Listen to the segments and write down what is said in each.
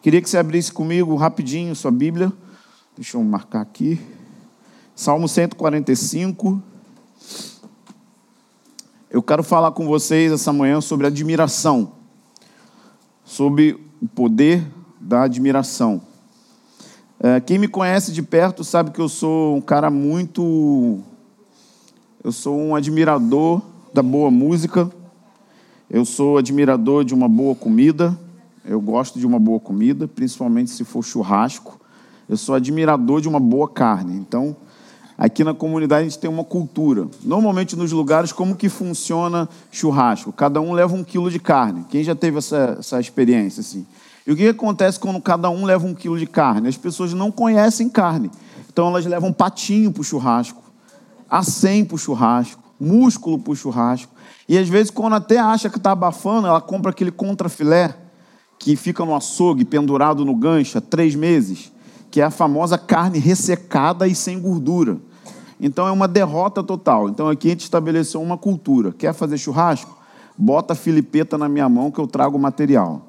Queria que você abrisse comigo rapidinho sua Bíblia. Deixa eu marcar aqui. Salmo 145. Eu quero falar com vocês essa manhã sobre admiração, sobre o poder da admiração. É, quem me conhece de perto sabe que eu sou um cara muito. Eu sou um admirador da boa música, eu sou admirador de uma boa comida. Eu gosto de uma boa comida, principalmente se for churrasco. Eu sou admirador de uma boa carne. Então, aqui na comunidade a gente tem uma cultura. Normalmente nos lugares, como que funciona churrasco? Cada um leva um quilo de carne. Quem já teve essa, essa experiência assim? E o que acontece quando cada um leva um quilo de carne? As pessoas não conhecem carne. Então elas levam patinho para o churrasco, acém para o churrasco, músculo para o churrasco. E às vezes, quando até acha que está abafando, ela compra aquele contrafilé que fica no açougue, pendurado no gancho há três meses, que é a famosa carne ressecada e sem gordura. Então é uma derrota total. Então aqui a gente estabeleceu uma cultura. Quer fazer churrasco? Bota a filipeta na minha mão que eu trago o material.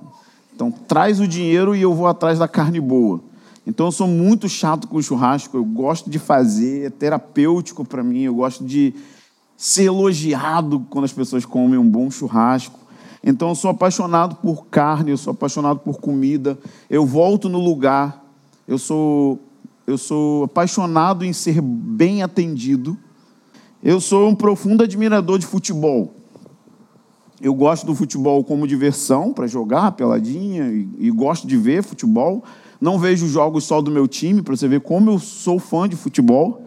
Então traz o dinheiro e eu vou atrás da carne boa. Então eu sou muito chato com churrasco, eu gosto de fazer, é terapêutico para mim, eu gosto de ser elogiado quando as pessoas comem um bom churrasco. Então eu sou apaixonado por carne, eu sou apaixonado por comida. Eu volto no lugar. Eu sou eu sou apaixonado em ser bem atendido. Eu sou um profundo admirador de futebol. Eu gosto do futebol como diversão para jogar peladinha e, e gosto de ver futebol. Não vejo jogos só do meu time para você ver como eu sou fã de futebol.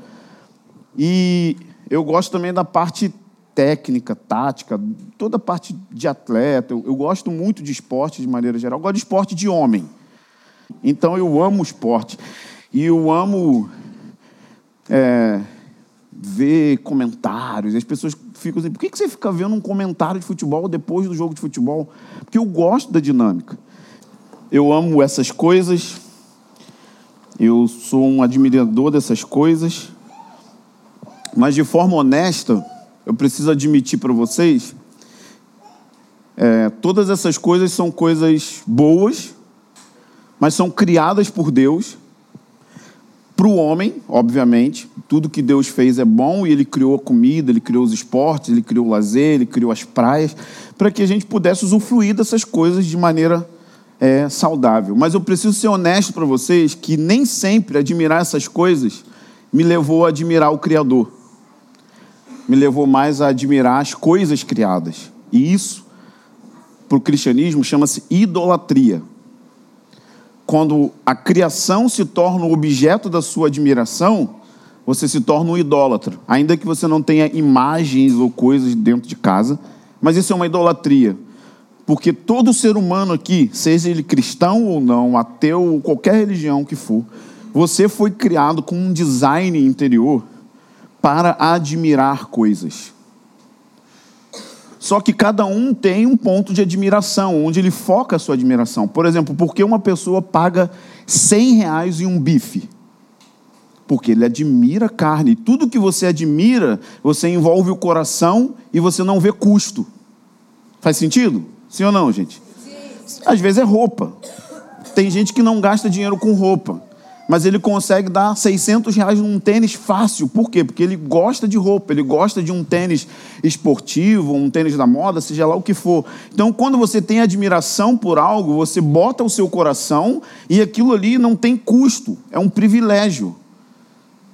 E eu gosto também da parte técnica, tática, toda a parte de atleta. Eu, eu, gosto muito de esporte de maneira geral. Eu gosto de esporte de homem. Então eu amo esporte. E eu amo é, ver comentários. As pessoas ficam assim: por que você fica vendo um comentário de futebol depois do jogo de futebol? Porque eu gosto da dinâmica. Eu amo essas coisas. Eu sou um admirador dessas coisas. Mas de forma honesta, eu preciso admitir para vocês, é, todas essas coisas são coisas boas, mas são criadas por Deus, para o homem, obviamente. Tudo que Deus fez é bom e Ele criou a comida, Ele criou os esportes, Ele criou o lazer, Ele criou as praias, para que a gente pudesse usufruir dessas coisas de maneira é, saudável. Mas eu preciso ser honesto para vocês que nem sempre admirar essas coisas me levou a admirar o Criador me levou mais a admirar as coisas criadas. E isso, para o cristianismo, chama-se idolatria. Quando a criação se torna o objeto da sua admiração, você se torna um idólatra. Ainda que você não tenha imagens ou coisas dentro de casa, mas isso é uma idolatria. Porque todo ser humano aqui, seja ele cristão ou não, ateu ou qualquer religião que for, você foi criado com um design interior para admirar coisas. Só que cada um tem um ponto de admiração, onde ele foca a sua admiração. Por exemplo, por que uma pessoa paga 100 reais em um bife? Porque ele admira carne. Tudo que você admira, você envolve o coração e você não vê custo. Faz sentido? Sim ou não, gente? Às vezes é roupa. Tem gente que não gasta dinheiro com roupa mas ele consegue dar 600 reais num tênis fácil. Por quê? Porque ele gosta de roupa, ele gosta de um tênis esportivo, um tênis da moda, seja lá o que for. Então, quando você tem admiração por algo, você bota o seu coração e aquilo ali não tem custo, é um privilégio.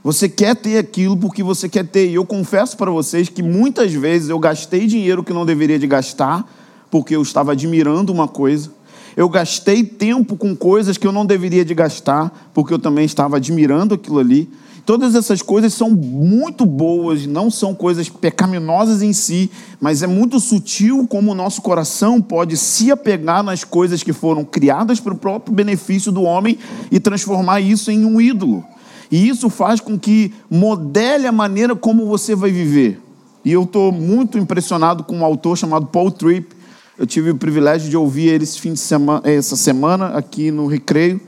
Você quer ter aquilo porque você quer ter. E eu confesso para vocês que muitas vezes eu gastei dinheiro que não deveria de gastar, porque eu estava admirando uma coisa eu gastei tempo com coisas que eu não deveria de gastar, porque eu também estava admirando aquilo ali. Todas essas coisas são muito boas, não são coisas pecaminosas em si, mas é muito sutil como o nosso coração pode se apegar nas coisas que foram criadas para o próprio benefício do homem e transformar isso em um ídolo. E isso faz com que modele a maneira como você vai viver. E eu estou muito impressionado com um autor chamado Paul Tripp, eu tive o privilégio de ouvir ele fim de semana, essa semana aqui no Recreio.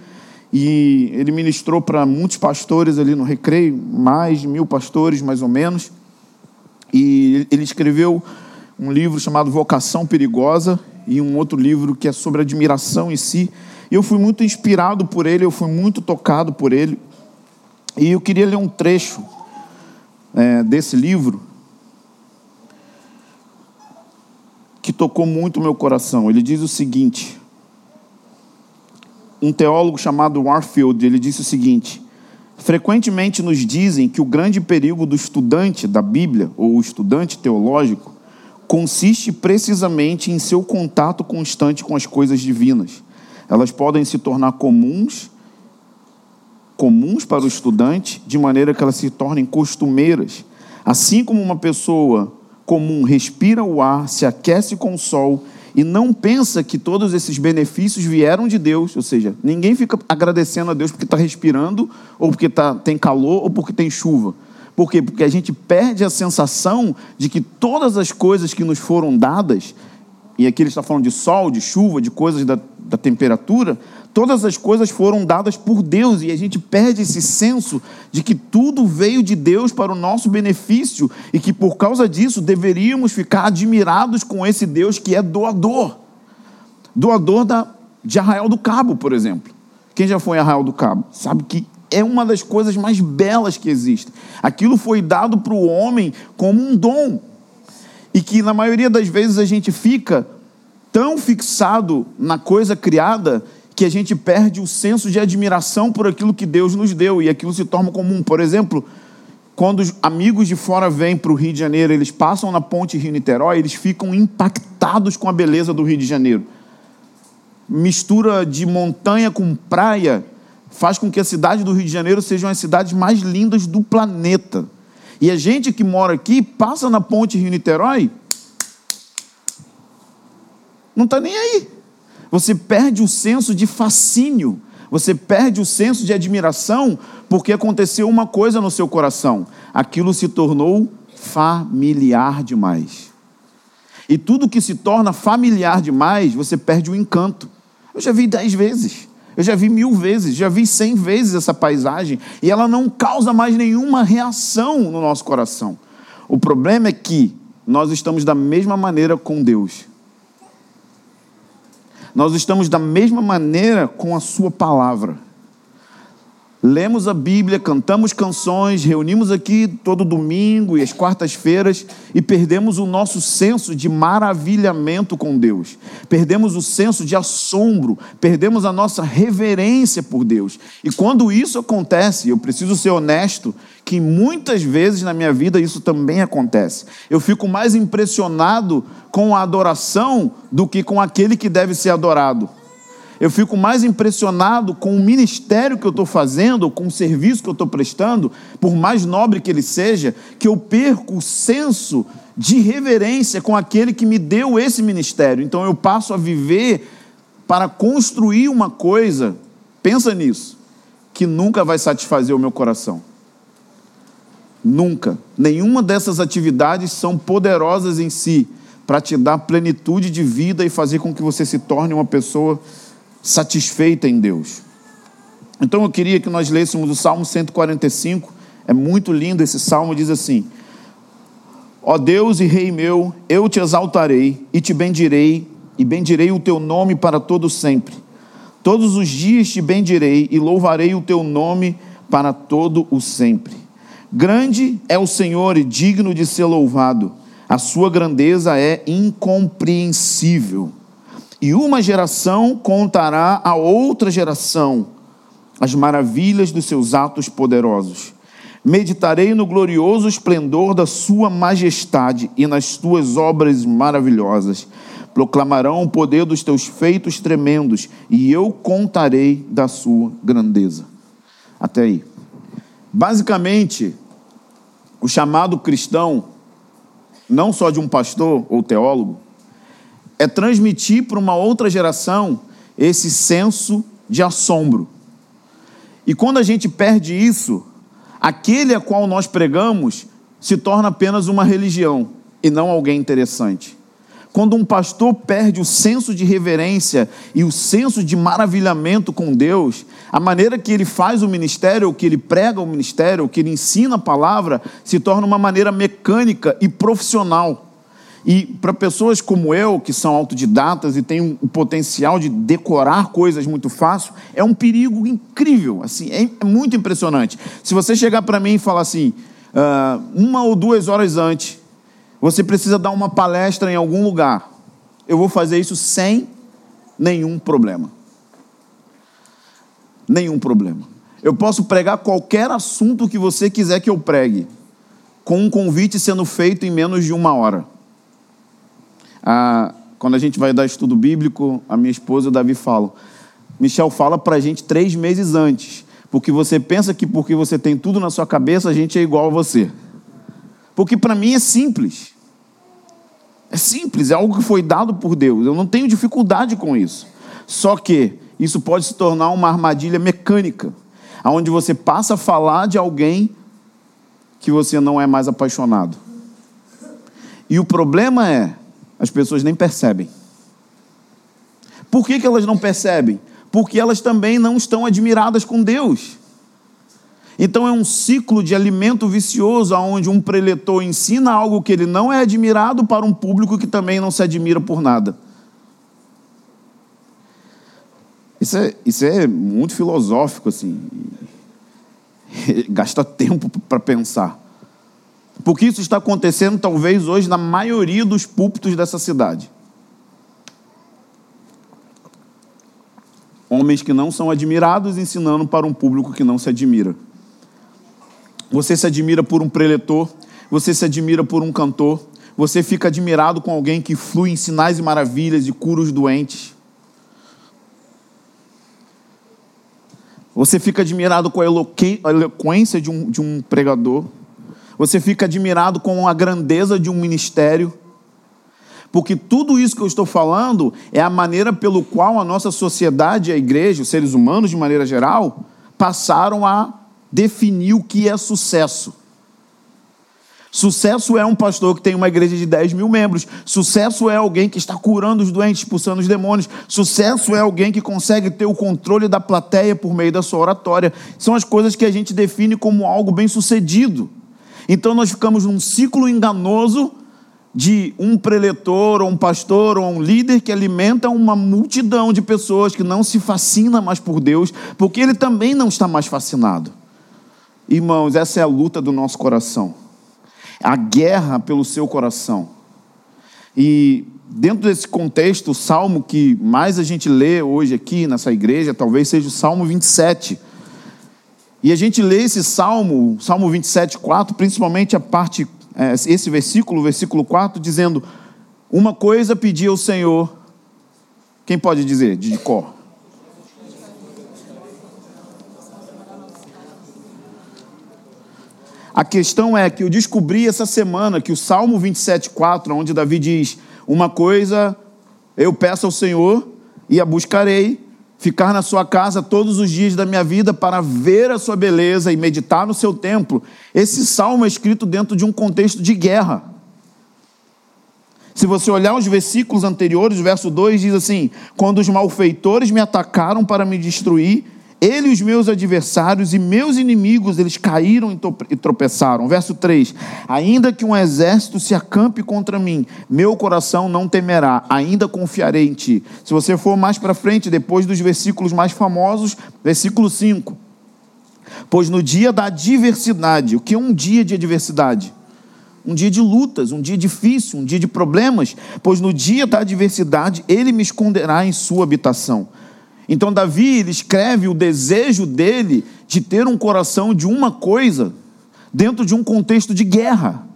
E ele ministrou para muitos pastores ali no Recreio, mais de mil pastores, mais ou menos. E ele escreveu um livro chamado Vocação Perigosa e um outro livro que é sobre admiração em si. E eu fui muito inspirado por ele, eu fui muito tocado por ele. E eu queria ler um trecho é, desse livro que tocou muito o meu coração. Ele diz o seguinte: um teólogo chamado Warfield, ele disse o seguinte: frequentemente nos dizem que o grande perigo do estudante da Bíblia ou o estudante teológico consiste precisamente em seu contato constante com as coisas divinas. Elas podem se tornar comuns comuns para o estudante, de maneira que elas se tornem costumeiras. Assim como uma pessoa comum respira o ar, se aquece com o sol e não pensa que todos esses benefícios vieram de Deus, ou seja, ninguém fica agradecendo a Deus porque está respirando, ou porque tá, tem calor, ou porque tem chuva. Por quê? Porque a gente perde a sensação de que todas as coisas que nos foram dadas, e aqui ele está falando de sol, de chuva, de coisas da, da temperatura, todas as coisas foram dadas por Deus e a gente perde esse senso de que tudo veio de Deus para o nosso benefício e que por causa disso deveríamos ficar admirados com esse Deus que é doador. Doador da, de Arraial do Cabo, por exemplo. Quem já foi em Arraial do Cabo sabe que é uma das coisas mais belas que existe. Aquilo foi dado para o homem como um dom. E que na maioria das vezes a gente fica tão fixado na coisa criada que a gente perde o senso de admiração por aquilo que Deus nos deu e aquilo se torna comum. Por exemplo, quando os amigos de fora vêm para o Rio de Janeiro, eles passam na ponte Rio-Niterói, eles ficam impactados com a beleza do Rio de Janeiro. Mistura de montanha com praia faz com que a cidade do Rio de Janeiro seja uma das cidades mais lindas do planeta. E a gente que mora aqui passa na ponte Rio-Niterói, não está nem aí. Você perde o senso de fascínio, você perde o senso de admiração, porque aconteceu uma coisa no seu coração: aquilo se tornou familiar demais. E tudo que se torna familiar demais, você perde o encanto. Eu já vi dez vezes. Eu já vi mil vezes, já vi cem vezes essa paisagem e ela não causa mais nenhuma reação no nosso coração. O problema é que nós estamos da mesma maneira com Deus. Nós estamos da mesma maneira com a Sua palavra lemos a Bíblia, cantamos canções, reunimos aqui todo domingo e as quartas-feiras e perdemos o nosso senso de maravilhamento com Deus, perdemos o senso de assombro, perdemos a nossa reverência por Deus. E quando isso acontece, eu preciso ser honesto, que muitas vezes na minha vida isso também acontece. Eu fico mais impressionado com a adoração do que com aquele que deve ser adorado eu fico mais impressionado com o ministério que eu estou fazendo, com o serviço que eu estou prestando, por mais nobre que ele seja, que eu perco o senso de reverência com aquele que me deu esse ministério. Então eu passo a viver para construir uma coisa, pensa nisso, que nunca vai satisfazer o meu coração. Nunca. Nenhuma dessas atividades são poderosas em si para te dar plenitude de vida e fazer com que você se torne uma pessoa satisfeita em Deus. Então eu queria que nós lêssemos o Salmo 145, é muito lindo esse salmo, diz assim: Ó Deus e Rei meu, eu te exaltarei e te bendirei, e bendirei o teu nome para todo sempre. Todos os dias te bendirei e louvarei o teu nome para todo o sempre. Grande é o Senhor e digno de ser louvado. A sua grandeza é incompreensível. E uma geração contará a outra geração as maravilhas dos seus atos poderosos. Meditarei no glorioso esplendor da Sua majestade e nas Tuas obras maravilhosas. Proclamarão o poder dos Teus feitos tremendos, e eu contarei da Sua grandeza. Até aí. Basicamente, o chamado cristão, não só de um pastor ou teólogo, é transmitir para uma outra geração esse senso de assombro. E quando a gente perde isso, aquele a qual nós pregamos se torna apenas uma religião e não alguém interessante. Quando um pastor perde o senso de reverência e o senso de maravilhamento com Deus, a maneira que ele faz o ministério, ou que ele prega o ministério, ou que ele ensina a palavra, se torna uma maneira mecânica e profissional. E para pessoas como eu, que são autodidatas e têm o potencial de decorar coisas muito fácil, é um perigo incrível, assim, é, é muito impressionante. Se você chegar para mim e falar assim, uh, uma ou duas horas antes, você precisa dar uma palestra em algum lugar, eu vou fazer isso sem nenhum problema. Nenhum problema. Eu posso pregar qualquer assunto que você quiser que eu pregue, com um convite sendo feito em menos de uma hora. Ah, quando a gente vai dar estudo bíblico, a minha esposa e o Davi falam: Michel, fala para a gente três meses antes, porque você pensa que porque você tem tudo na sua cabeça, a gente é igual a você. Porque para mim é simples. É simples, é algo que foi dado por Deus. Eu não tenho dificuldade com isso. Só que isso pode se tornar uma armadilha mecânica, aonde você passa a falar de alguém que você não é mais apaixonado. E o problema é, as pessoas nem percebem. Por que, que elas não percebem? Porque elas também não estão admiradas com Deus. Então é um ciclo de alimento vicioso, onde um preletor ensina algo que ele não é admirado para um público que também não se admira por nada. Isso é, isso é muito filosófico, assim. Gasta tempo para pensar. Porque isso está acontecendo, talvez, hoje, na maioria dos púlpitos dessa cidade. Homens que não são admirados ensinando para um público que não se admira. Você se admira por um preletor, você se admira por um cantor, você fica admirado com alguém que flui em sinais e maravilhas e cura os doentes. Você fica admirado com a eloquência de um, de um pregador. Você fica admirado com a grandeza de um ministério. Porque tudo isso que eu estou falando é a maneira pelo qual a nossa sociedade, a igreja, os seres humanos de maneira geral, passaram a definir o que é sucesso. Sucesso é um pastor que tem uma igreja de 10 mil membros. Sucesso é alguém que está curando os doentes, expulsando os demônios. Sucesso é alguém que consegue ter o controle da plateia por meio da sua oratória. São as coisas que a gente define como algo bem sucedido. Então nós ficamos num ciclo enganoso de um preletor, ou um pastor, ou um líder que alimenta uma multidão de pessoas que não se fascina mais por Deus, porque ele também não está mais fascinado. Irmãos, essa é a luta do nosso coração. A guerra pelo seu coração. E dentro desse contexto, o salmo que mais a gente lê hoje aqui nessa igreja, talvez seja o Salmo 27 e a gente lê esse salmo, Salmo 27, 4, principalmente a parte, é, esse versículo, versículo 4, dizendo: Uma coisa pedi ao Senhor. Quem pode dizer? De cor. A questão é que eu descobri essa semana que o Salmo 27, 4, onde Davi diz: Uma coisa eu peço ao Senhor e a buscarei, ficar na sua casa todos os dias da minha vida para ver a sua beleza e meditar no seu templo. Esse salmo é escrito dentro de um contexto de guerra. Se você olhar os versículos anteriores, o verso 2 diz assim: Quando os malfeitores me atacaram para me destruir, ele e os meus adversários e meus inimigos, eles caíram e tropeçaram. Verso 3: Ainda que um exército se acampe contra mim, meu coração não temerá, ainda confiarei em ti. Se você for mais para frente, depois dos versículos mais famosos, versículo 5. Pois no dia da adversidade, o que é um dia de adversidade? Um dia de lutas, um dia difícil, um dia de problemas, pois no dia da adversidade ele me esconderá em sua habitação. Então, Davi escreve o desejo dele de ter um coração de uma coisa dentro de um contexto de guerra.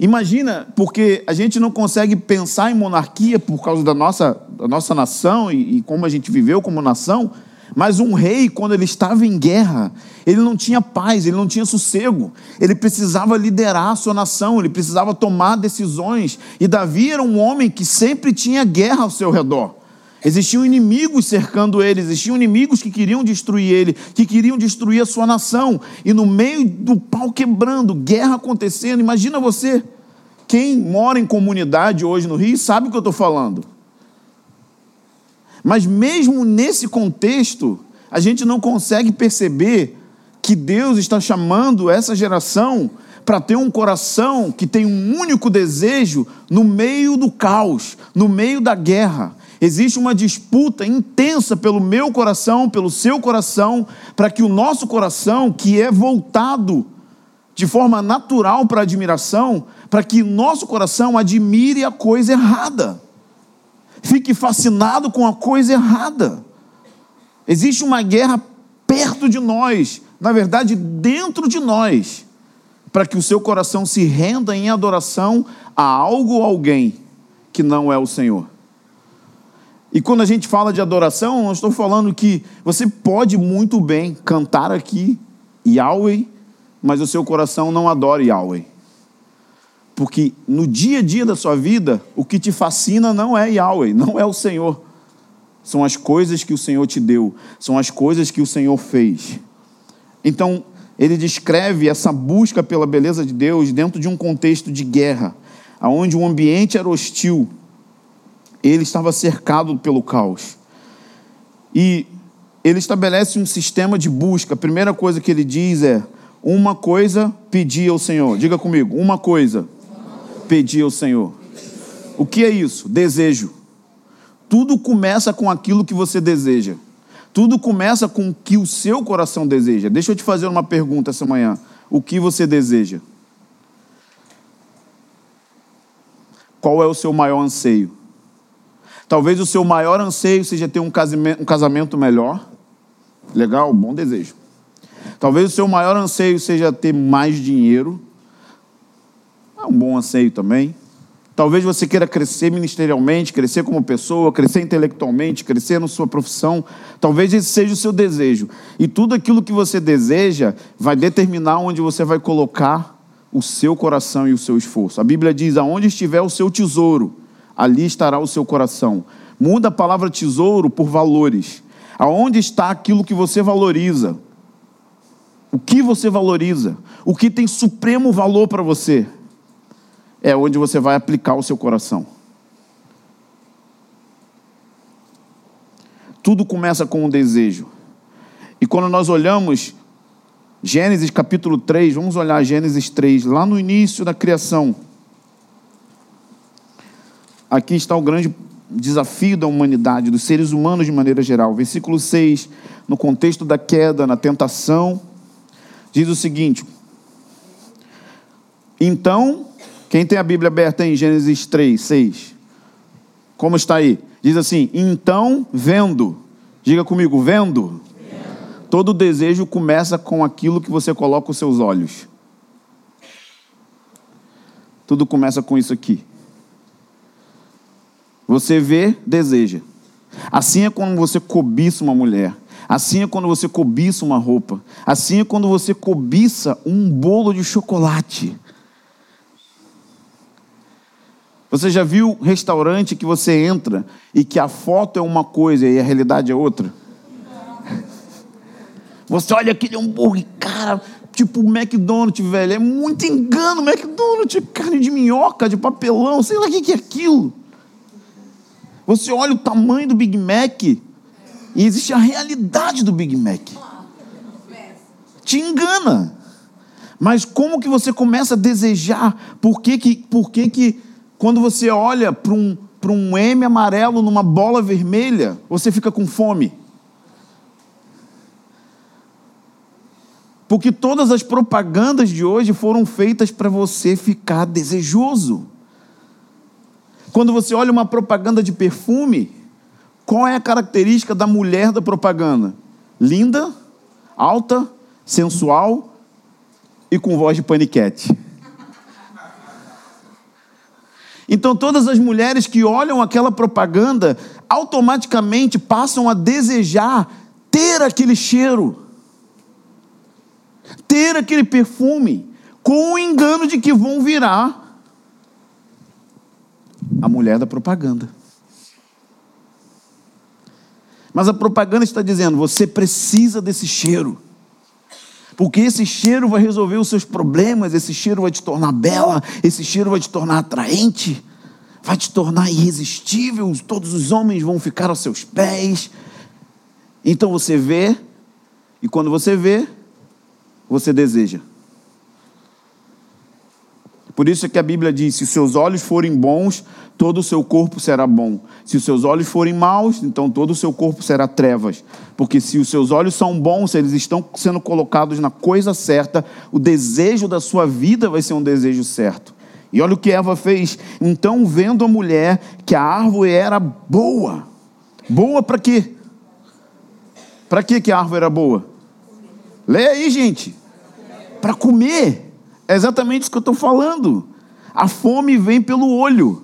Imagina, porque a gente não consegue pensar em monarquia por causa da nossa, da nossa nação e, e como a gente viveu como nação, mas um rei, quando ele estava em guerra, ele não tinha paz, ele não tinha sossego, ele precisava liderar a sua nação, ele precisava tomar decisões, e Davi era um homem que sempre tinha guerra ao seu redor. Existiam inimigos cercando ele, existiam inimigos que queriam destruir ele, que queriam destruir a sua nação. E no meio do pau quebrando, guerra acontecendo, imagina você. Quem mora em comunidade hoje no Rio sabe o que eu estou falando. Mas mesmo nesse contexto, a gente não consegue perceber que Deus está chamando essa geração para ter um coração que tem um único desejo no meio do caos, no meio da guerra. Existe uma disputa intensa pelo meu coração, pelo seu coração, para que o nosso coração, que é voltado de forma natural para admiração, para que nosso coração admire a coisa errada, fique fascinado com a coisa errada. Existe uma guerra perto de nós, na verdade, dentro de nós, para que o seu coração se renda em adoração a algo ou alguém que não é o Senhor. E quando a gente fala de adoração, eu estou falando que você pode muito bem cantar aqui Yahweh, mas o seu coração não adora Yahweh. Porque no dia a dia da sua vida, o que te fascina não é Yahweh, não é o Senhor. São as coisas que o Senhor te deu, são as coisas que o Senhor fez. Então, ele descreve essa busca pela beleza de Deus dentro de um contexto de guerra, onde o ambiente era hostil, ele estava cercado pelo caos. E ele estabelece um sistema de busca. A primeira coisa que ele diz é: uma coisa pedir ao Senhor. Diga comigo, uma coisa pedir ao Senhor. O que é isso? Desejo. Tudo começa com aquilo que você deseja. Tudo começa com o que o seu coração deseja. Deixa eu te fazer uma pergunta essa manhã. O que você deseja? Qual é o seu maior anseio? Talvez o seu maior anseio seja ter um casamento, melhor. Legal, bom desejo. Talvez o seu maior anseio seja ter mais dinheiro. É um bom anseio também. Talvez você queira crescer ministerialmente, crescer como pessoa, crescer intelectualmente, crescer na sua profissão. Talvez esse seja o seu desejo. E tudo aquilo que você deseja vai determinar onde você vai colocar o seu coração e o seu esforço. A Bíblia diz: aonde estiver o seu tesouro, ali estará o seu coração. Muda a palavra tesouro por valores. Aonde está aquilo que você valoriza? O que você valoriza? O que tem supremo valor para você? É onde você vai aplicar o seu coração. Tudo começa com um desejo. E quando nós olhamos Gênesis capítulo 3, vamos olhar Gênesis 3, lá no início da criação. Aqui está o grande desafio da humanidade, dos seres humanos de maneira geral. Versículo 6, no contexto da queda, na tentação, diz o seguinte: Então, quem tem a Bíblia aberta em Gênesis 3, 6? Como está aí? Diz assim: Então, vendo, diga comigo, vendo. vendo. Todo desejo começa com aquilo que você coloca os seus olhos. Tudo começa com isso aqui. Você vê, deseja. Assim é quando você cobiça uma mulher. Assim é quando você cobiça uma roupa. Assim é quando você cobiça um bolo de chocolate. Você já viu restaurante que você entra e que a foto é uma coisa e a realidade é outra? Você olha aquele hambúrguer, cara, tipo McDonald's, velho. É muito engano, McDonald's, carne de minhoca, de papelão, sei lá o que é aquilo. Você olha o tamanho do Big Mac e existe a realidade do Big Mac. Te engana. Mas como que você começa a desejar? Por que que, por que, que quando você olha para um, um M amarelo numa bola vermelha, você fica com fome? Porque todas as propagandas de hoje foram feitas para você ficar desejoso. Quando você olha uma propaganda de perfume, qual é a característica da mulher da propaganda? Linda, alta, sensual e com voz de paniquete. Então, todas as mulheres que olham aquela propaganda automaticamente passam a desejar ter aquele cheiro, ter aquele perfume, com o engano de que vão virar a mulher da propaganda. Mas a propaganda está dizendo: você precisa desse cheiro. Porque esse cheiro vai resolver os seus problemas, esse cheiro vai te tornar bela, esse cheiro vai te tornar atraente, vai te tornar irresistível, todos os homens vão ficar aos seus pés. Então você vê, e quando você vê, você deseja. Por isso é que a Bíblia diz: se os seus olhos forem bons, todo o seu corpo será bom. Se os seus olhos forem maus, então todo o seu corpo será trevas. Porque se os seus olhos são bons, eles estão sendo colocados na coisa certa, o desejo da sua vida vai ser um desejo certo. E olha o que Eva fez. Então, vendo a mulher que a árvore era boa. Boa para quê? Para que a árvore era boa? Lê aí, gente. Para comer. É exatamente isso que eu estou falando. A fome vem pelo olho.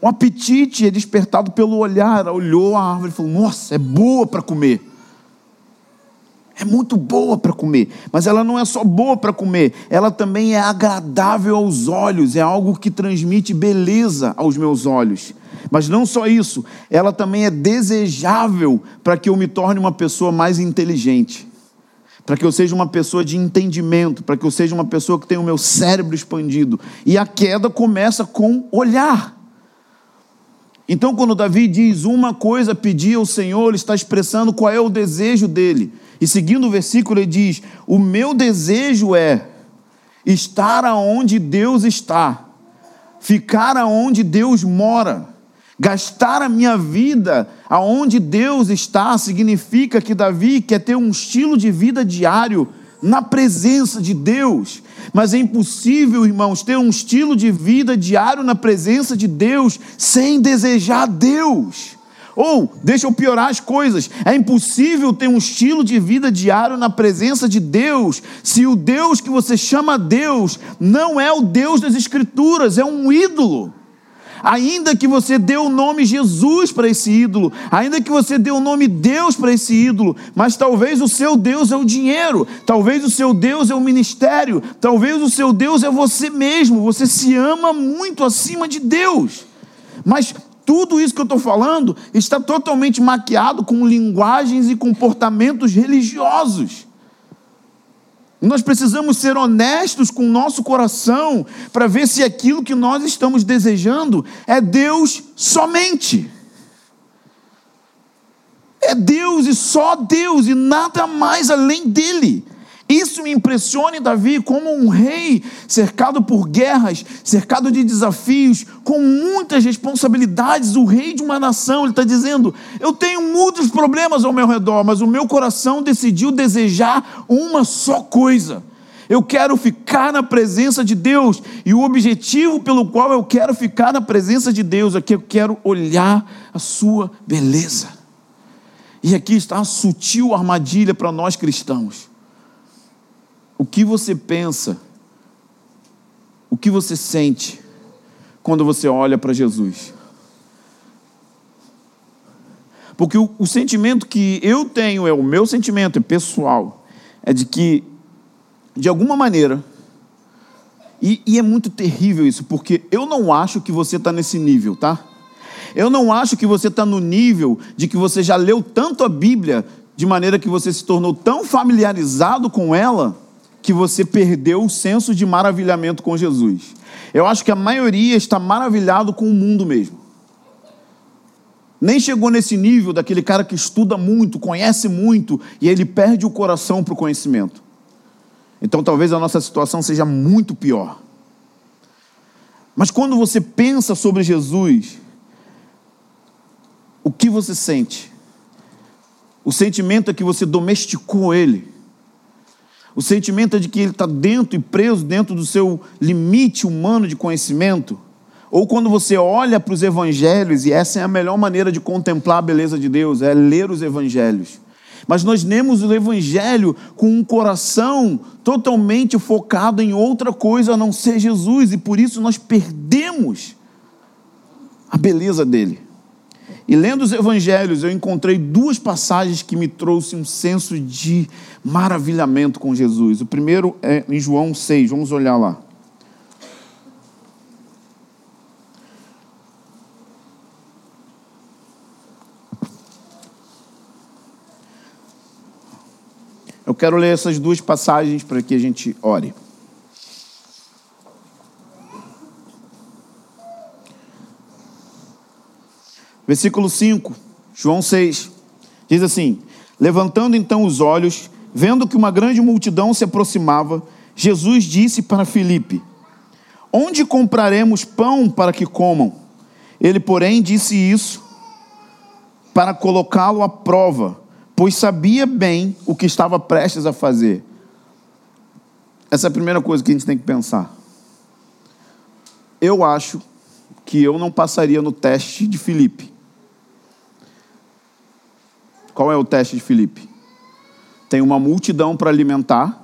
O apetite é despertado pelo olhar. Ela olhou a árvore e falou: Nossa, é boa para comer. É muito boa para comer, mas ela não é só boa para comer, ela também é agradável aos olhos, é algo que transmite beleza aos meus olhos. Mas não só isso, ela também é desejável para que eu me torne uma pessoa mais inteligente para que eu seja uma pessoa de entendimento, para que eu seja uma pessoa que tenha o meu cérebro expandido. E a queda começa com olhar. Então, quando Davi diz uma coisa pedir ao Senhor, ele está expressando qual é o desejo dele. E seguindo o versículo, ele diz: O meu desejo é estar aonde Deus está, ficar aonde Deus mora. Gastar a minha vida aonde Deus está significa que Davi quer ter um estilo de vida diário na presença de Deus. Mas é impossível, irmãos, ter um estilo de vida diário na presença de Deus sem desejar Deus. Ou, deixa eu piorar as coisas, é impossível ter um estilo de vida diário na presença de Deus se o Deus que você chama Deus não é o Deus das Escrituras, é um ídolo ainda que você dê o nome Jesus para esse ídolo, ainda que você dê o nome Deus para esse ídolo, mas talvez o seu Deus é o dinheiro, talvez o seu Deus é o ministério, talvez o seu Deus é você mesmo, você se ama muito acima de Deus. Mas tudo isso que eu estou falando está totalmente maquiado com linguagens e comportamentos religiosos. Nós precisamos ser honestos com o nosso coração para ver se aquilo que nós estamos desejando é Deus somente. É Deus e só Deus e nada mais além dele. Isso me impressiona Davi como um rei cercado por guerras, cercado de desafios, com muitas responsabilidades, o rei de uma nação. Ele está dizendo: Eu tenho muitos problemas ao meu redor, mas o meu coração decidiu desejar uma só coisa. Eu quero ficar na presença de Deus, e o objetivo pelo qual eu quero ficar na presença de Deus é que eu quero olhar a sua beleza. E aqui está a sutil armadilha para nós cristãos o que você pensa, o que você sente quando você olha para Jesus. Porque o, o, sentimento que eu tenho, é o meu sentimento, é pessoal, é de que, de alguma maneira, e, e é muito terrível isso, porque eu não acho que você está nesse nível, tá? Eu não acho que você está no nível de que você já leu tanto a Bíblia, de maneira que você se tornou tão familiarizado com ela, que você perdeu o senso de maravilhamento com Jesus. Eu acho que a maioria está maravilhado com o mundo mesmo. Nem chegou nesse nível daquele cara que estuda muito, conhece muito e ele perde o coração para o conhecimento. Então talvez a nossa situação seja muito pior. Mas quando você pensa sobre Jesus, o que você sente? O sentimento é que você domesticou ele o sentimento é de que ele está dentro e preso dentro do seu limite humano de conhecimento. Ou quando você olha para os evangelhos, e essa é a melhor maneira de contemplar a beleza de Deus, é ler os evangelhos. Mas nós lemos o evangelho com um coração totalmente focado em outra coisa a não ser Jesus, e por isso nós perdemos a beleza dele. E lendo os evangelhos, eu encontrei duas passagens que me trouxe um senso de maravilhamento com Jesus. O primeiro é em João 6, vamos olhar lá. Eu quero ler essas duas passagens para que a gente ore. Versículo 5, João 6, diz assim: Levantando então os olhos, vendo que uma grande multidão se aproximava, Jesus disse para Filipe: Onde compraremos pão para que comam? Ele, porém, disse isso para colocá-lo à prova, pois sabia bem o que estava prestes a fazer. Essa é a primeira coisa que a gente tem que pensar. Eu acho que eu não passaria no teste de Filipe. Qual é o teste de Filipe? Tem uma multidão para alimentar,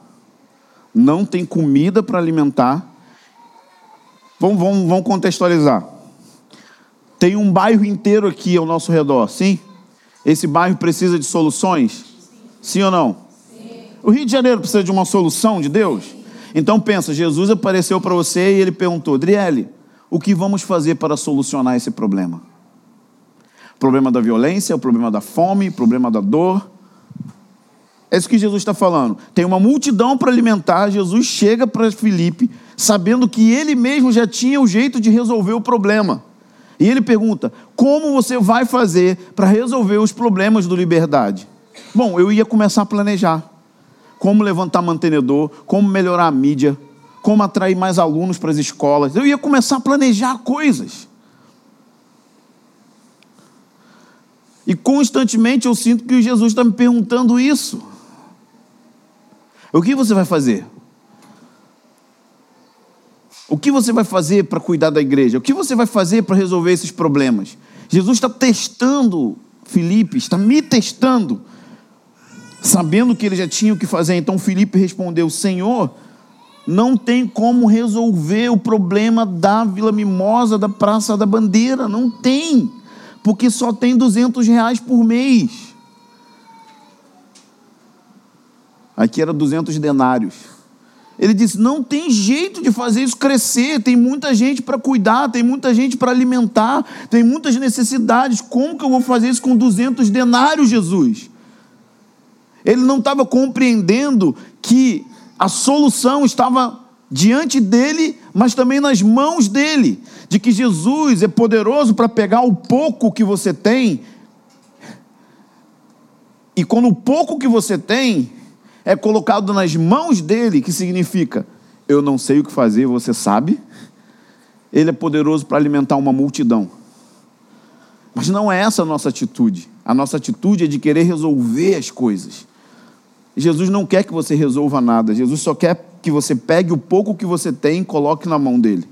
não tem comida para alimentar. Vamos, vamos, vamos contextualizar. Tem um bairro inteiro aqui ao nosso redor, sim? Esse bairro precisa de soluções? Sim ou não? Sim. O Rio de Janeiro precisa de uma solução de Deus? Então pensa, Jesus apareceu para você e ele perguntou, Adriele, o que vamos fazer para solucionar esse problema? Problema da violência, o problema da fome, o problema da dor. É isso que Jesus está falando. Tem uma multidão para alimentar. Jesus chega para Filipe, sabendo que ele mesmo já tinha o jeito de resolver o problema. E ele pergunta: como você vai fazer para resolver os problemas do liberdade? Bom, eu ia começar a planejar. Como levantar mantenedor, como melhorar a mídia, como atrair mais alunos para as escolas. Eu ia começar a planejar coisas. E constantemente eu sinto que Jesus está me perguntando isso. O que você vai fazer? O que você vai fazer para cuidar da igreja? O que você vai fazer para resolver esses problemas? Jesus está testando Felipe, está me testando, sabendo que ele já tinha o que fazer. Então Felipe respondeu: Senhor, não tem como resolver o problema da Vila Mimosa, da Praça da Bandeira. Não tem, porque só tem 200 reais por mês. Aqui era 200 denários. Ele disse: não tem jeito de fazer isso crescer, tem muita gente para cuidar, tem muita gente para alimentar, tem muitas necessidades. Como que eu vou fazer isso com 200 denários, Jesus? Ele não estava compreendendo que a solução estava diante dele, mas também nas mãos dele, de que Jesus é poderoso para pegar o pouco que você tem, e quando o pouco que você tem é colocado nas mãos dele, que significa: eu não sei o que fazer, você sabe. Ele é poderoso para alimentar uma multidão. Mas não é essa a nossa atitude. A nossa atitude é de querer resolver as coisas. Jesus não quer que você resolva nada. Jesus só quer que você pegue o pouco que você tem e coloque na mão dele.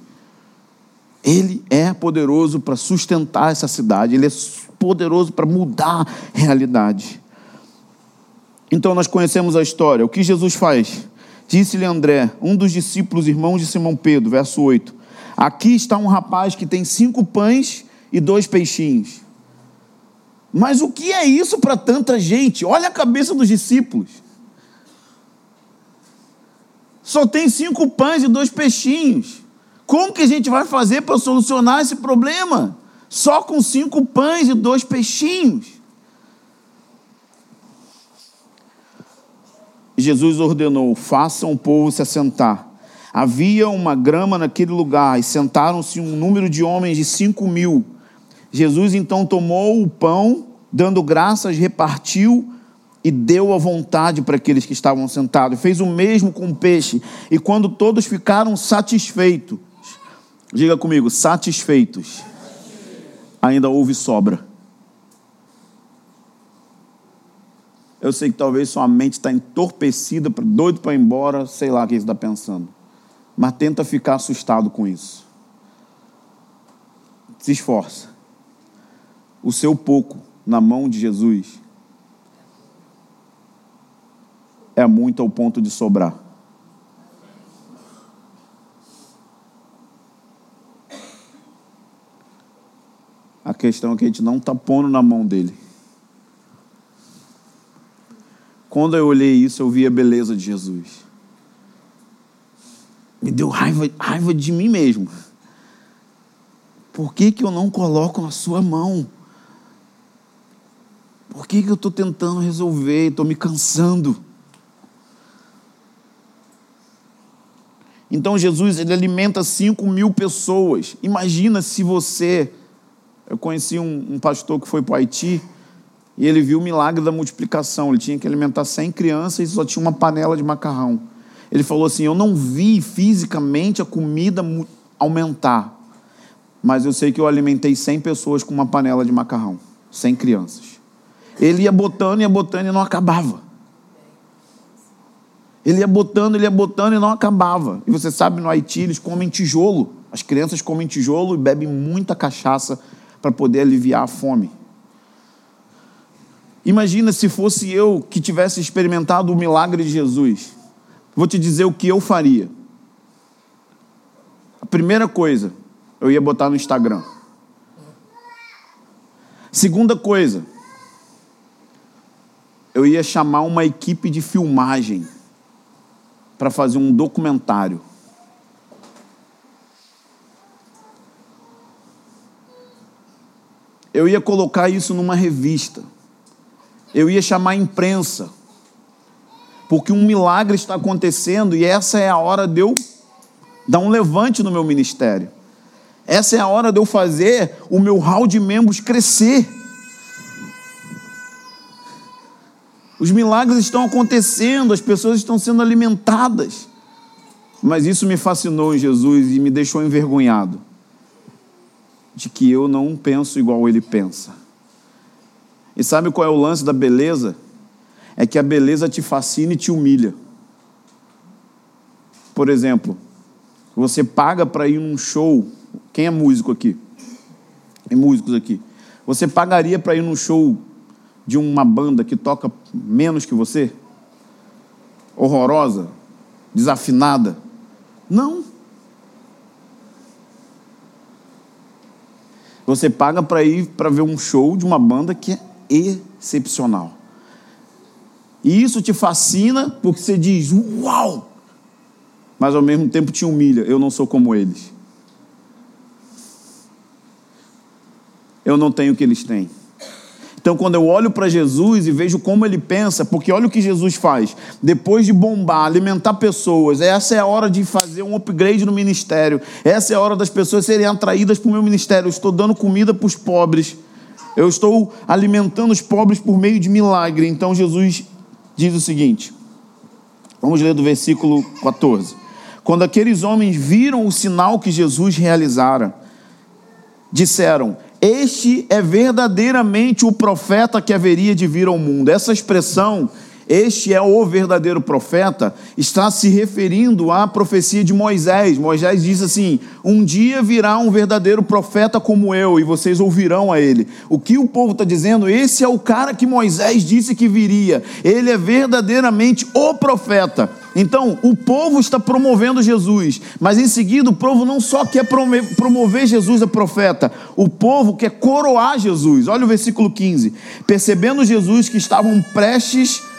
Ele é poderoso para sustentar essa cidade, ele é poderoso para mudar a realidade. Então nós conhecemos a história. O que Jesus faz? Disse-lhe André, um dos discípulos, irmãos de Simão Pedro, verso 8: Aqui está um rapaz que tem cinco pães e dois peixinhos. Mas o que é isso para tanta gente? Olha a cabeça dos discípulos. Só tem cinco pães e dois peixinhos. Como que a gente vai fazer para solucionar esse problema? Só com cinco pães e dois peixinhos. Jesus ordenou: façam o povo se assentar. Havia uma grama naquele lugar e sentaram-se um número de homens de cinco mil. Jesus então tomou o pão, dando graças, repartiu e deu à vontade para aqueles que estavam sentados. Fez o mesmo com o peixe. E quando todos ficaram satisfeitos, diga comigo, satisfeitos, ainda houve sobra. Eu sei que talvez sua mente está entorpecida, doido para ir embora, sei lá o que você está pensando. Mas tenta ficar assustado com isso. Se esforça. O seu pouco na mão de Jesus é muito ao ponto de sobrar. Questão é que a gente não está pondo na mão dele. Quando eu olhei isso, eu vi a beleza de Jesus. Me deu raiva, raiva de mim mesmo. Por que, que eu não coloco na sua mão? Por que, que eu estou tentando resolver? Estou me cansando. Então Jesus ele alimenta 5 mil pessoas. Imagina se você. Eu conheci um, um pastor que foi para o Haiti e ele viu o milagre da multiplicação. Ele tinha que alimentar 100 crianças e só tinha uma panela de macarrão. Ele falou assim: Eu não vi fisicamente a comida aumentar, mas eu sei que eu alimentei 100 pessoas com uma panela de macarrão, 100 crianças. Ele ia botando, ia botando e não acabava. Ele ia botando, ele ia botando e não acabava. E você sabe, no Haiti eles comem tijolo. As crianças comem tijolo e bebem muita cachaça para poder aliviar a fome. Imagina se fosse eu que tivesse experimentado o milagre de Jesus. Vou te dizer o que eu faria. A primeira coisa, eu ia botar no Instagram. Segunda coisa, eu ia chamar uma equipe de filmagem para fazer um documentário. Eu ia colocar isso numa revista. Eu ia chamar a imprensa. Porque um milagre está acontecendo e essa é a hora de eu dar um levante no meu ministério. Essa é a hora de eu fazer o meu hall de membros crescer. Os milagres estão acontecendo, as pessoas estão sendo alimentadas. Mas isso me fascinou em Jesus e me deixou envergonhado de que eu não penso igual ele pensa. E sabe qual é o lance da beleza? É que a beleza te fascina e te humilha. Por exemplo, você paga para ir num show. Quem é músico aqui? Tem músicos aqui. Você pagaria para ir num show de uma banda que toca menos que você? Horrorosa? Desafinada? Não. Você paga para ir para ver um show de uma banda que é excepcional. E isso te fascina porque você diz: Uau! Mas ao mesmo tempo te humilha. Eu não sou como eles. Eu não tenho o que eles têm. Então, quando eu olho para Jesus e vejo como ele pensa, porque olha o que Jesus faz, depois de bombar, alimentar pessoas, essa é a hora de fazer um upgrade no ministério, essa é a hora das pessoas serem atraídas para o meu ministério. Eu estou dando comida para os pobres, eu estou alimentando os pobres por meio de milagre. Então, Jesus diz o seguinte, vamos ler do versículo 14: Quando aqueles homens viram o sinal que Jesus realizara, disseram: este é verdadeiramente o profeta que haveria de vir ao mundo. Essa expressão, este é o verdadeiro profeta, está se referindo à profecia de Moisés. Moisés diz assim: Um dia virá um verdadeiro profeta como eu, e vocês ouvirão a ele. O que o povo está dizendo? Esse é o cara que Moisés disse que viria. Ele é verdadeiramente o profeta. Então, o povo está promovendo Jesus, mas em seguida o povo não só quer promover Jesus a profeta, o povo quer coroar Jesus. Olha o versículo 15: percebendo Jesus que estavam prestes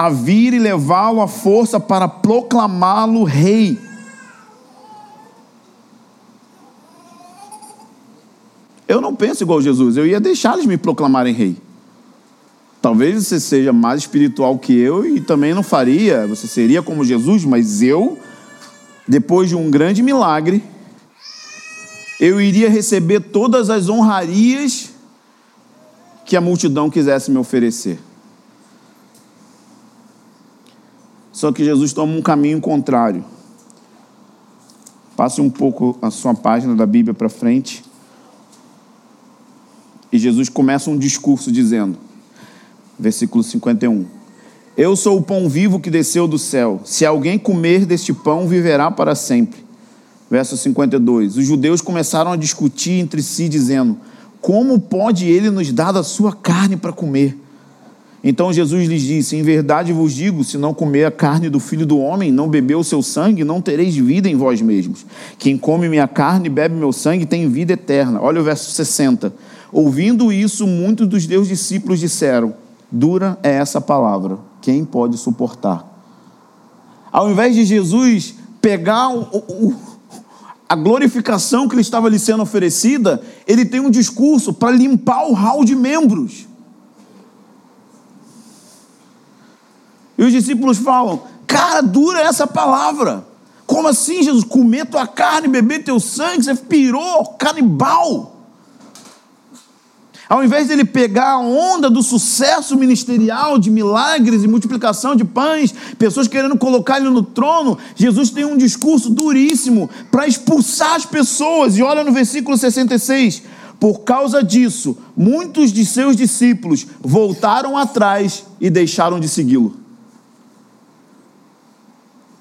a vir e levá-lo à força para proclamá-lo rei. Eu não penso igual Jesus, eu ia deixar eles me proclamarem rei. Talvez você seja mais espiritual que eu e também não faria, você seria como Jesus, mas eu, depois de um grande milagre, eu iria receber todas as honrarias que a multidão quisesse me oferecer. Só que Jesus toma um caminho contrário. Passe um pouco a sua página da Bíblia para frente. E Jesus começa um discurso dizendo: versículo 51. Eu sou o pão vivo que desceu do céu. Se alguém comer deste pão, viverá para sempre. Verso 52. Os judeus começaram a discutir entre si, dizendo: Como pode ele nos dar da sua carne para comer? Então Jesus lhes disse: Em verdade vos digo: se não comer a carne do filho do homem, não beber o seu sangue, não tereis vida em vós mesmos. Quem come minha carne e bebe meu sangue tem vida eterna. Olha o verso 60. Ouvindo isso, muitos dos seus discípulos disseram: Dura é essa palavra. Quem pode suportar? Ao invés de Jesus pegar o, o, a glorificação que lhe estava lhe sendo oferecida, ele tem um discurso para limpar o hall de membros. Os discípulos falam: Cara, dura essa palavra. Como assim, Jesus? Comer tua carne, beber teu sangue, você pirou, canibal. Ao invés dele pegar a onda do sucesso ministerial, de milagres e multiplicação de pães, pessoas querendo colocar ele no trono, Jesus tem um discurso duríssimo para expulsar as pessoas. E olha no versículo 66. Por causa disso, muitos de seus discípulos voltaram atrás e deixaram de segui-lo.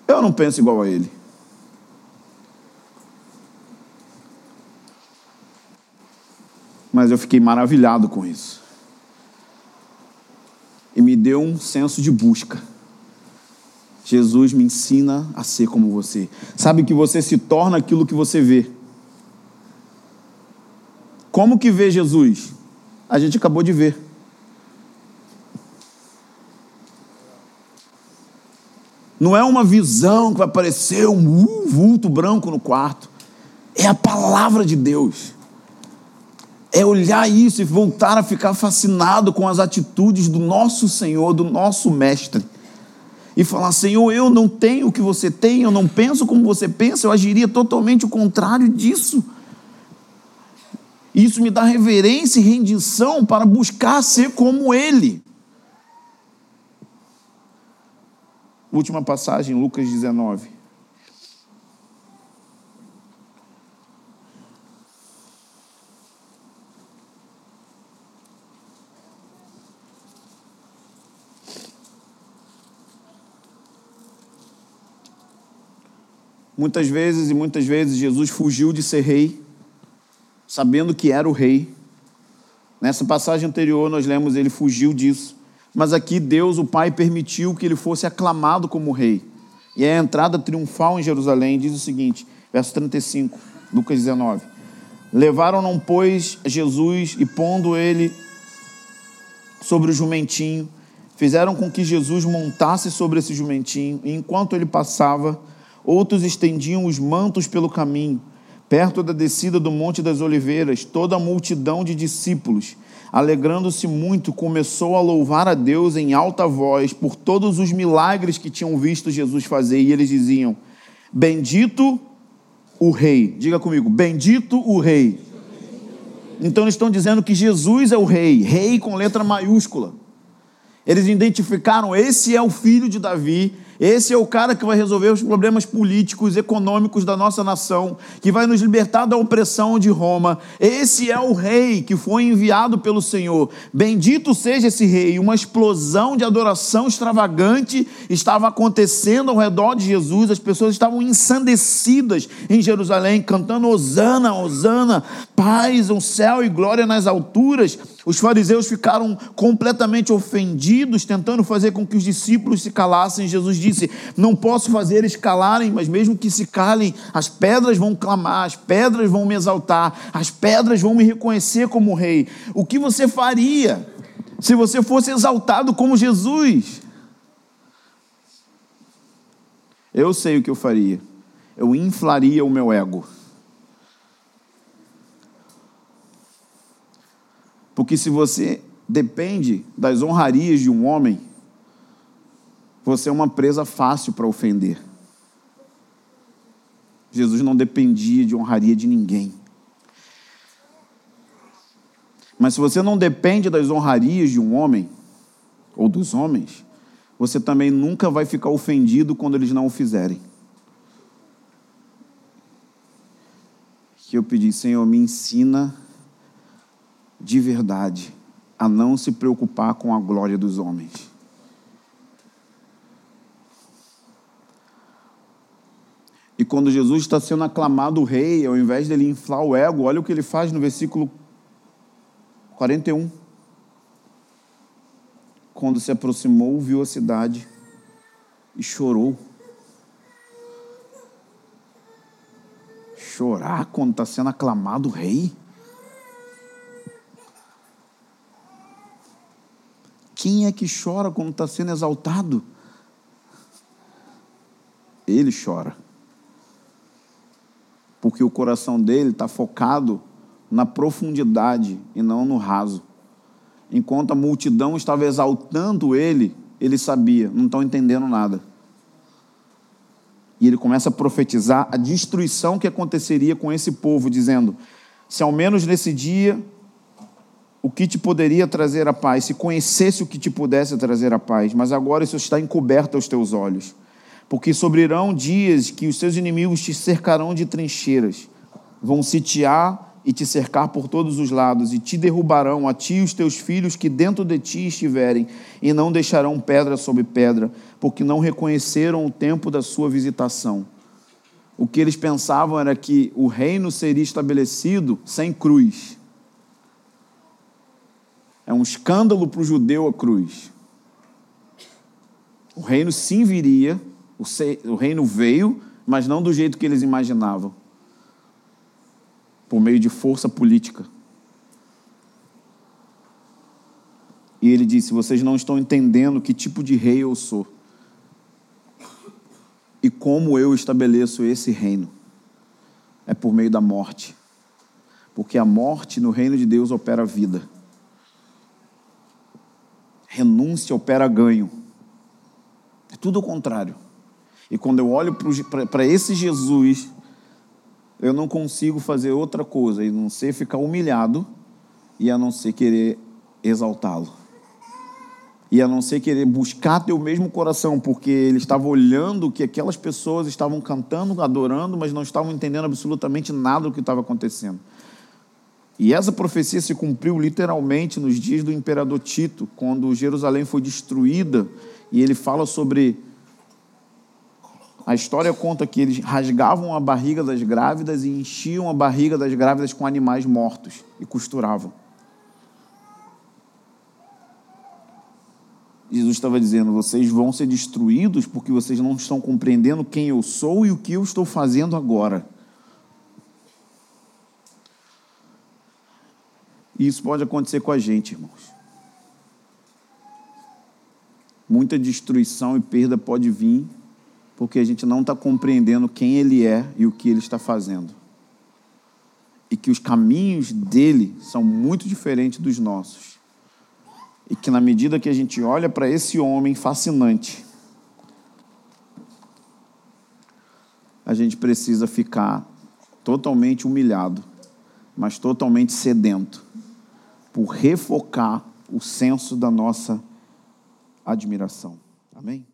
Eu não penso igual a ele. mas eu fiquei maravilhado com isso. E me deu um senso de busca. Jesus me ensina a ser como você. Sabe que você se torna aquilo que você vê. Como que vê Jesus? A gente acabou de ver. Não é uma visão que vai aparecer um vulto branco no quarto. É a palavra de Deus é olhar isso e voltar a ficar fascinado com as atitudes do nosso Senhor, do nosso Mestre. E falar: Senhor, eu não tenho o que você tem, eu não penso como você pensa, eu agiria totalmente o contrário disso. Isso me dá reverência e rendição para buscar ser como Ele. Última passagem, Lucas 19. Muitas vezes e muitas vezes Jesus fugiu de ser rei, sabendo que era o rei. Nessa passagem anterior nós lemos ele fugiu disso. Mas aqui Deus, o Pai, permitiu que ele fosse aclamado como rei. E a entrada triunfal em Jerusalém diz o seguinte, verso 35, Lucas 19. Levaram-no, pois, Jesus e pondo ele sobre o jumentinho, fizeram com que Jesus montasse sobre esse jumentinho, e enquanto ele passava, Outros estendiam os mantos pelo caminho. Perto da descida do Monte das Oliveiras, toda a multidão de discípulos, alegrando-se muito, começou a louvar a Deus em alta voz por todos os milagres que tinham visto Jesus fazer. E eles diziam: Bendito o Rei. Diga comigo: Bendito o Rei. Então eles estão dizendo que Jesus é o Rei, Rei com letra maiúscula. Eles identificaram: esse é o filho de Davi esse é o cara que vai resolver os problemas políticos, econômicos da nossa nação, que vai nos libertar da opressão de Roma. Esse é o rei que foi enviado pelo Senhor. Bendito seja esse rei. Uma explosão de adoração extravagante estava acontecendo ao redor de Jesus. As pessoas estavam ensandecidas em Jerusalém, cantando Hosana, Hosana, paz no céu e glória nas alturas. Os fariseus ficaram completamente ofendidos, tentando fazer com que os discípulos se calassem. Jesus disse: Não posso fazer eles calarem, mas mesmo que se calem, as pedras vão clamar, as pedras vão me exaltar, as pedras vão me reconhecer como rei. O que você faria se você fosse exaltado como Jesus? Eu sei o que eu faria. Eu inflaria o meu ego. Porque se você depende das honrarias de um homem, você é uma presa fácil para ofender. Jesus não dependia de honraria de ninguém. Mas se você não depende das honrarias de um homem, ou dos homens, você também nunca vai ficar ofendido quando eles não o fizerem. Que eu pedi, Senhor, me ensina de verdade a não se preocupar com a glória dos homens. E quando Jesus está sendo aclamado rei, ao invés dele inflar o ego, olha o que ele faz no versículo 41. Quando se aproximou, viu a cidade e chorou. Chorar quando está sendo aclamado rei? Quem é que chora quando está sendo exaltado? Ele chora. Porque o coração dele está focado na profundidade e não no raso. Enquanto a multidão estava exaltando ele, ele sabia, não estão entendendo nada. E ele começa a profetizar a destruição que aconteceria com esse povo, dizendo: se ao menos nesse dia o que te poderia trazer a paz, se conhecesse o que te pudesse trazer a paz, mas agora isso está encoberto aos teus olhos. Porque sobrirão dias que os seus inimigos te cercarão de trincheiras, vão sitiar e te cercar por todos os lados, e te derrubarão a ti e os teus filhos que dentro de ti estiverem, e não deixarão pedra sobre pedra, porque não reconheceram o tempo da sua visitação. O que eles pensavam era que o reino seria estabelecido sem cruz. É um escândalo para o judeu a cruz. O reino sim viria, o reino veio, mas não do jeito que eles imaginavam por meio de força política. E ele disse: Vocês não estão entendendo que tipo de rei eu sou e como eu estabeleço esse reino. É por meio da morte. Porque a morte no reino de Deus opera vida. Renúncia opera ganho. É tudo o contrário. E quando eu olho para esse Jesus, eu não consigo fazer outra coisa e não ser ficar humilhado e a não ser querer exaltá-lo. E a não ser querer buscar teu mesmo coração, porque ele estava olhando que aquelas pessoas estavam cantando, adorando, mas não estavam entendendo absolutamente nada do que estava acontecendo. E essa profecia se cumpriu literalmente nos dias do imperador Tito, quando Jerusalém foi destruída, e ele fala sobre a história conta que eles rasgavam a barriga das grávidas e enchiam a barriga das grávidas com animais mortos e costuravam. Jesus estava dizendo: vocês vão ser destruídos porque vocês não estão compreendendo quem eu sou e o que eu estou fazendo agora. E isso pode acontecer com a gente, irmãos. Muita destruição e perda pode vir porque a gente não está compreendendo quem Ele é e o que Ele está fazendo. E que os caminhos dele são muito diferentes dos nossos. E que na medida que a gente olha para esse homem fascinante, a gente precisa ficar totalmente humilhado, mas totalmente sedento, por refocar o senso da nossa admiração. Amém?